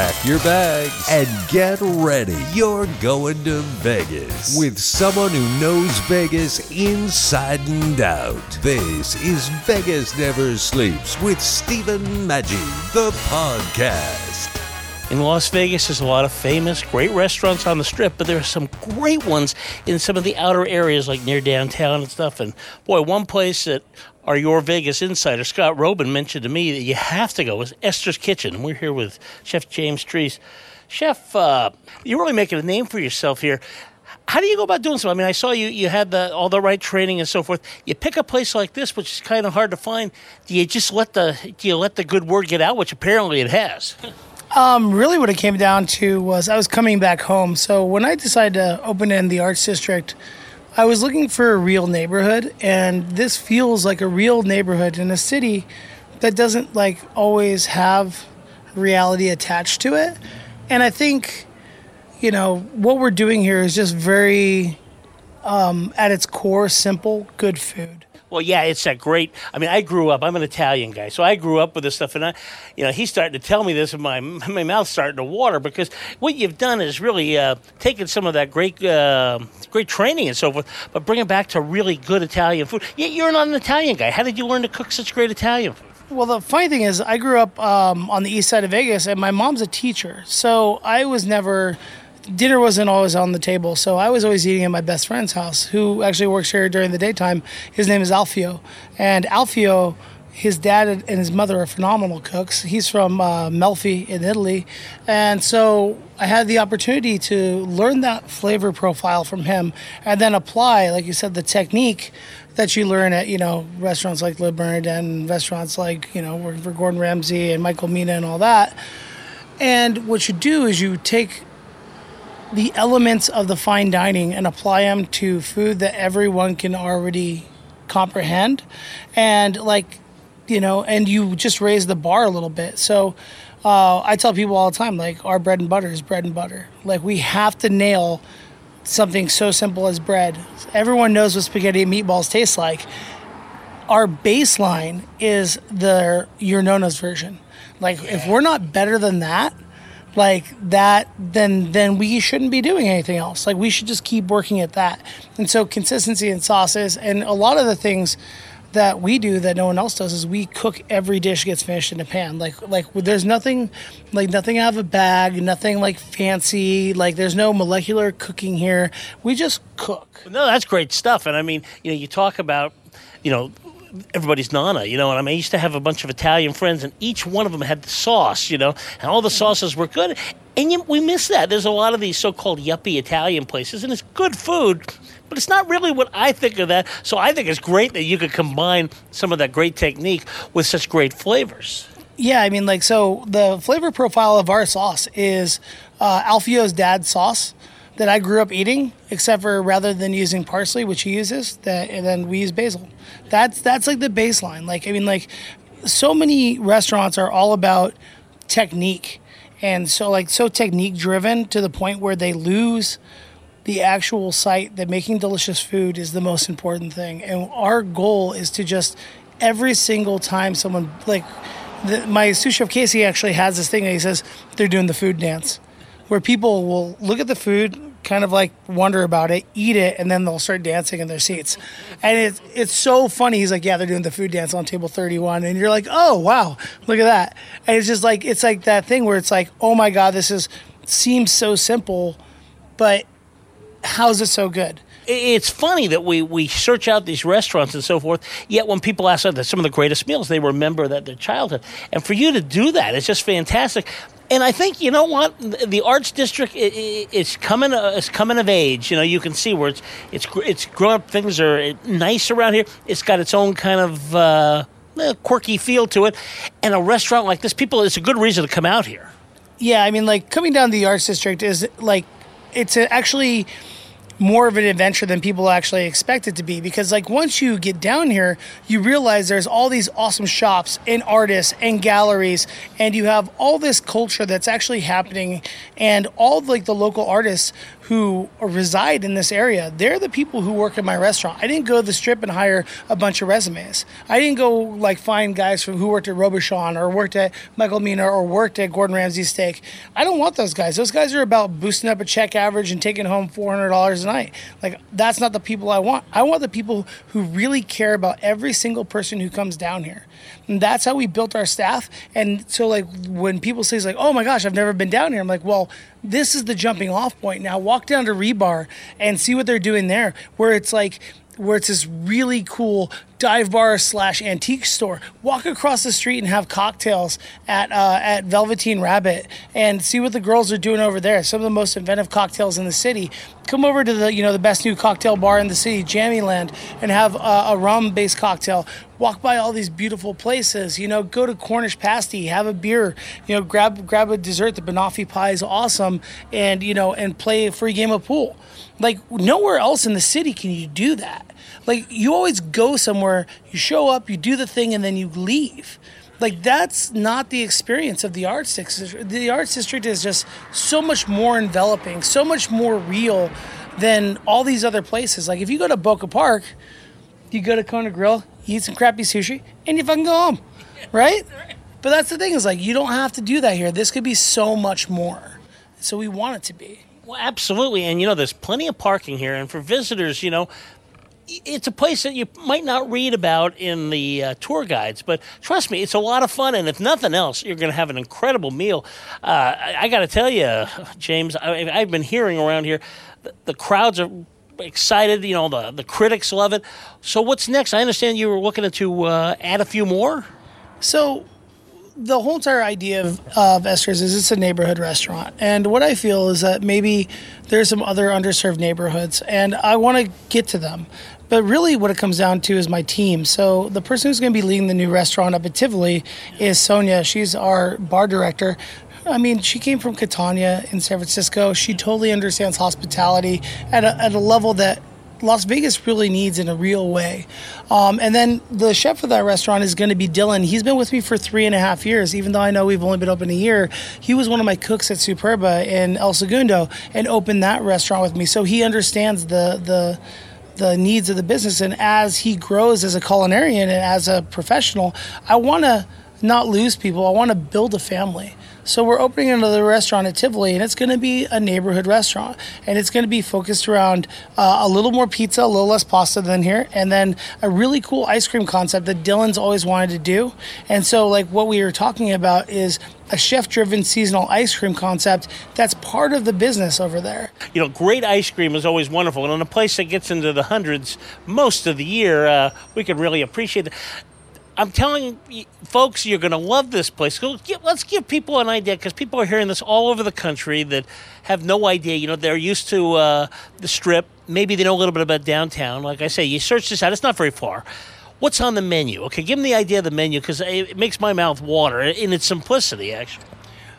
Pack your bags and get ready. You're going to Vegas with someone who knows Vegas inside and out. This is Vegas Never Sleeps with Stephen Maggi, the podcast. In Las Vegas, there's a lot of famous, great restaurants on the strip, but there are some great ones in some of the outer areas, like near downtown and stuff. And boy, one place that our Your Vegas insider, Scott Roeben, mentioned to me that you have to go is Esther's Kitchen. And we're here with Chef James Trees. Chef, uh, you're really making a name for yourself here. How do you go about doing so? I mean, I saw you you had the all the right training and so forth. You pick a place like this, which is kind of hard to find. Do you just let the do you let the good word get out, which apparently it has? Um, really, what it came down to was I was coming back home. So when I decided to open in the Arts District, I was looking for a real neighborhood, and this feels like a real neighborhood in a city that doesn't like always have reality attached to it. And I think, you know, what we're doing here is just very, um, at its core, simple, good food. Well, yeah, it's that great. I mean, I grew up. I'm an Italian guy, so I grew up with this stuff, and I, you know, he's starting to tell me this, and my my mouth's starting to water because what you've done is really uh, taken some of that great uh, great training and so forth, but bring it back to really good Italian food. Yet you're not an Italian guy. How did you learn to cook such great Italian food? Well, the funny thing is, I grew up um, on the east side of Vegas, and my mom's a teacher, so I was never dinner wasn't always on the table, so I was always eating at my best friend's house, who actually works here during the daytime. His name is Alfio, and Alfio, his dad and his mother are phenomenal cooks. He's from uh, Melfi in Italy, and so I had the opportunity to learn that flavor profile from him, and then apply, like you said, the technique that you learn at you know restaurants like Le Bernardin restaurants like you know working for Gordon Ramsay and Michael Mina and all that. And what you do is you take the elements of the fine dining and apply them to food that everyone can already comprehend. And like you know and you just raise the bar a little bit. So uh, i tell people all the time like our bread and butter is bread and butter. Like we have to nail something so simple as bread. Everyone knows what spaghetti and meatballs taste like. Our baseline is the your nona's version. Like if we're not better than that like that then then we shouldn't be doing anything else. Like we should just keep working at that. And so consistency in sauces and a lot of the things that we do that no one else does is we cook every dish gets finished in a pan. Like like there's nothing like nothing out of a bag nothing like fancy like there's no molecular cooking here. We just cook. No, that's great stuff. And I mean, you know, you talk about, you know, everybody's nana, you know, and I mean, I used to have a bunch of Italian friends, and each one of them had the sauce, you know, and all the sauces were good. And you, we miss that. There's a lot of these so-called yuppie Italian places, and it's good food, but it's not really what I think of that. So I think it's great that you could combine some of that great technique with such great flavors. Yeah, I mean, like, so the flavor profile of our sauce is uh, Alfio's dad's sauce that I grew up eating, except for rather than using parsley, which he uses, that and then we use basil. That's that's like the baseline. Like, I mean, like, so many restaurants are all about technique, and so like so technique driven to the point where they lose the actual sight that making delicious food is the most important thing. And our goal is to just every single time someone like the, my sous chef Casey actually has this thing that he says they're doing the food dance, where people will look at the food, kind of like wonder about it, eat it, and then they'll start dancing in their seats. And it's it's so funny. He's like, yeah, they're doing the food dance on table 31, and you're like, oh wow, look at that. And it's just like it's like that thing where it's like, oh my god, this is seems so simple, but how's it so good? it's funny that we, we search out these restaurants and so forth. Yet when people ask us some of the greatest meals, they remember that their childhood. And for you to do that, it's just fantastic. And I think you know what the arts district i- i- it's coming uh, it's coming of age. You know you can see where it's it's it's grown up. Things are nice around here. It's got its own kind of uh, eh, quirky feel to it. And a restaurant like this, people it's a good reason to come out here. Yeah, I mean, like coming down the arts district is like it's actually more of an adventure than people actually expect it to be. Because like once you get down here, you realize there's all these awesome shops and artists and galleries, and you have all this culture that's actually happening, and all like the local artists who reside in this area, they're the people who work in my restaurant. I didn't go to the strip and hire a bunch of resumes. I didn't go like find guys from who worked at Robuchon or worked at Michael Mina or worked at Gordon Ramsay Steak. I don't want those guys. Those guys are about boosting up a check average and taking home four hundred dollars a night. Like that's not the people I want. I want the people who really care about every single person who comes down here. And that's how we built our staff. And so like when people say like, "Oh my gosh, I've never been down here," I'm like, "Well, this is the jumping off point. Now walk down to Rebar and see what they're doing there, where it's like where it's this really cool dive bar slash antique store. Walk across the street and have cocktails at uh, at Velveteen Rabbit and see what the girls are doing over there. Some of the most inventive cocktails in the city. Come over to the you know the best new cocktail bar in the city, Jammyland, and have uh, a rum based cocktail. Walk by all these beautiful places. You know, go to Cornish Pasty, have a beer. You know, grab grab a dessert. The banoffee pie is awesome, and you know, and play a free game of pool. Like nowhere else in the city can you do that. Like you always go somewhere, you show up, you do the thing, and then you leave. Like that's not the experience of the arts district. The arts district is just so much more enveloping, so much more real than all these other places. Like if you go to Boca Park, you go to Kona Grill, you eat some crappy sushi, and you fucking go home, right? But that's the thing is like you don't have to do that here. This could be so much more. So we want it to be. Well, absolutely. And, you know, there's plenty of parking here. And for visitors, you know, it's a place that you might not read about in the uh, tour guides, but trust me, it's a lot of fun. And if nothing else, you're going to have an incredible meal. Uh, I, I got to tell you, James, I, have been hearing around here the, the, crowds are excited. You know, the, the critics love it. So, what's next? I understand you were looking to uh, add a few more. So, the whole entire idea of, of Esther's is it's a neighborhood restaurant. And what I feel is that maybe there's some other underserved neighborhoods, and I want to get to them. But really, what it comes down to is my team. So the person who's going to be leading the new restaurant up at Tivoli is Sonia. She's our bar director. I mean, she came from Cotogna in San Francisco. She totally understands hospitality at a, at a level that Las Vegas really needs in a real way. Um, and then the chef of that restaurant is going to be Dylan. He's been with me for three and a half years, even though I know we've only been open a year. He was one of my cooks at Superba in El Segundo and opened that restaurant with me. So he understands the the the needs of the business. And as he grows as a culinarian and as a professional, I want to not lose people. I want to build a family. So we're opening another restaurant at Tivoli, and it's going to be a neighborhood restaurant, and it's going to be focused around uh, a little more pizza, a little less pasta than here, and then a really cool ice cream concept that Dylan's always wanted to do. And so, like what we were talking about is a chef-driven seasonal ice cream concept that's part of the business over there. You know, great ice cream is always wonderful, and in a place that gets into the hundreds most of the year, uh, we can really appreciate it. I'm telling folks, you're going to love this place. Let's give people an idea because people are hearing this all over the country that have no idea. You know, they're used to uh, the strip. Maybe they know a little bit about downtown. Like I say, you search this out, it's not very far. What's on the menu? Okay, give them the idea of the menu because it makes my mouth water in its simplicity, actually.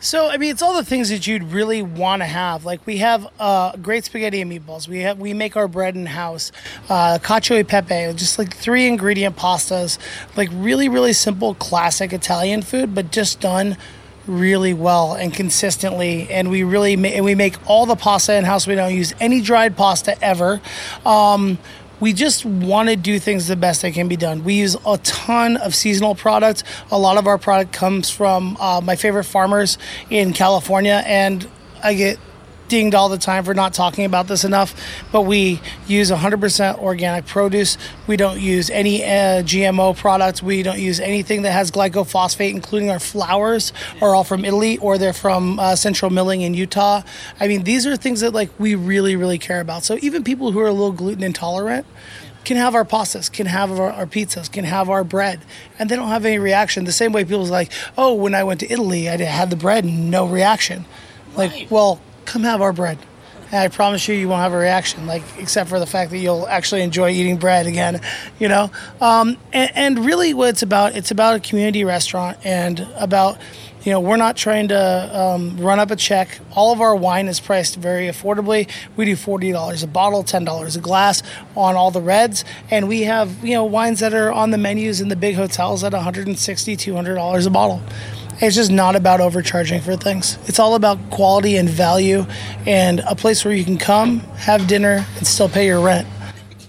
So I mean, it's all the things that you'd really want to have. Like we have uh, great spaghetti and meatballs. We have we make our bread in house. Uh, cacio e pepe, just like three ingredient pastas, like really really simple classic Italian food, but just done really well and consistently. And we really ma- and we make all the pasta in house. We don't use any dried pasta ever. Um, we just want to do things the best that can be done. We use a ton of seasonal products. A lot of our product comes from uh, my favorite farmers in California, and I get dinged all the time for not talking about this enough, but we use 100% organic produce. We don't use any uh, GMO products. We don't use anything that has glycophosphate, including our flours are all from Italy or they're from uh, Central Milling in Utah. I mean, these are things that like we really, really care about. So even people who are a little gluten intolerant, can have our pastas, can have our, our, pizzas, can have our bread, and they don't have any reaction. The same way people's like, oh, when I went to Italy, I had the bread and no reaction. Like, right. well, come have our bread. And I promise you, you won't have a reaction, like except for the fact that you'll actually enjoy eating bread again, you know. Um, and, and really, what it's about, it's about a community restaurant and about You know, we're not trying to um, run up a check. All of our wine is priced very affordably. We do $40 a bottle, $10 a glass on all the reds. And we have, you know, wines that are on the menus in the big hotels at $160, $200 a bottle. It's just not about overcharging for things. It's all about quality and value and a place where you can come, have dinner, and still pay your rent.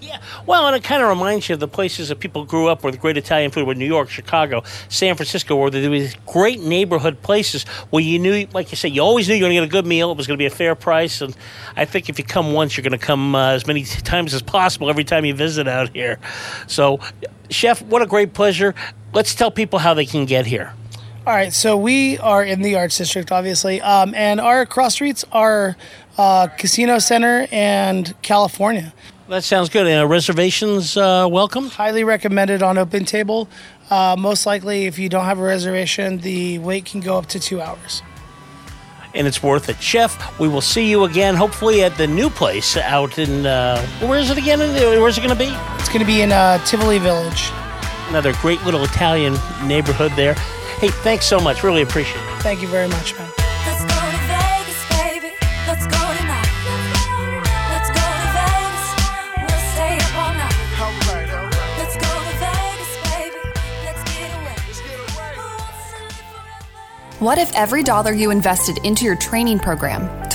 Yeah. Well, and it kind of reminds you of the places that people grew up with great Italian food, with New York, Chicago, San Francisco, where there were these great neighborhood places where you knew, like you said, you always knew you were going to get a good meal. It was going to be a fair price. And I think if you come once, you're going to come uh, as many times as possible every time you visit out here. So, Chef, what a great pleasure. Let's tell people how they can get here. All right, so we are in the Arts District, obviously, um, and our cross streets are uh, Casino Center and California. That sounds good. Uh, reservations uh, welcome. Highly recommended on Open Table. Uh, most likely, if you don't have a reservation, the wait can go up to two hours. And it's worth it. Chef, we will see you again, hopefully at the new place out in, uh, where is it again? Where's it going to be? It's going to be in uh, Tivoli Village. Another great little Italian neighborhood there. Hey, thanks so much. Really appreciate it. Thank you very much, man. Let's go to Vegas, baby. Let's go tonight. Let's go to Vegas. We'll stay up all night. Let's go to Vegas, baby. Let's get away. What if every dollar you invested into your training program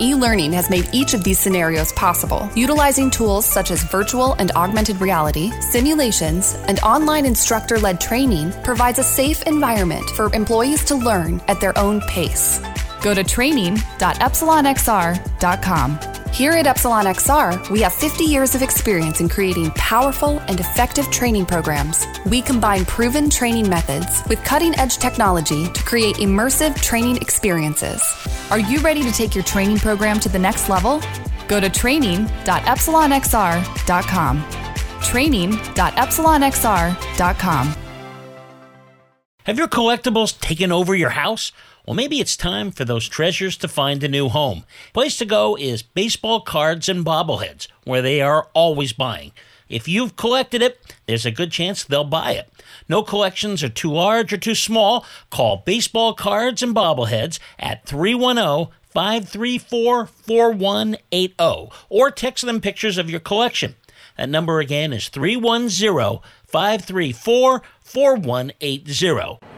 E learning has made each of these scenarios possible, utilizing tools such as virtual and augmented reality, simulations, and online instructor led training provides a safe environment for employees to learn at their own pace. Go to training.epsilonxr.com. Here at Epsilon XR, we have 50 years of experience in creating powerful and effective training programs. We combine proven training methods with cutting edge technology to create immersive training experiences. Are you ready to take your training program to the next level? Go to training.epsilonxr.com. Training.epsilonxr.com. Have your collectibles taken over your house? Well, maybe it's time for those treasures to find a new home. Place to go is baseball cards and bobbleheads, where they are always buying. If you've collected it, there's a good chance they'll buy it. No collections are too large or too small. Call Baseball Cards and Bobbleheads at 310 534 4180 or text them pictures of your collection. That number again is 310 534 4180.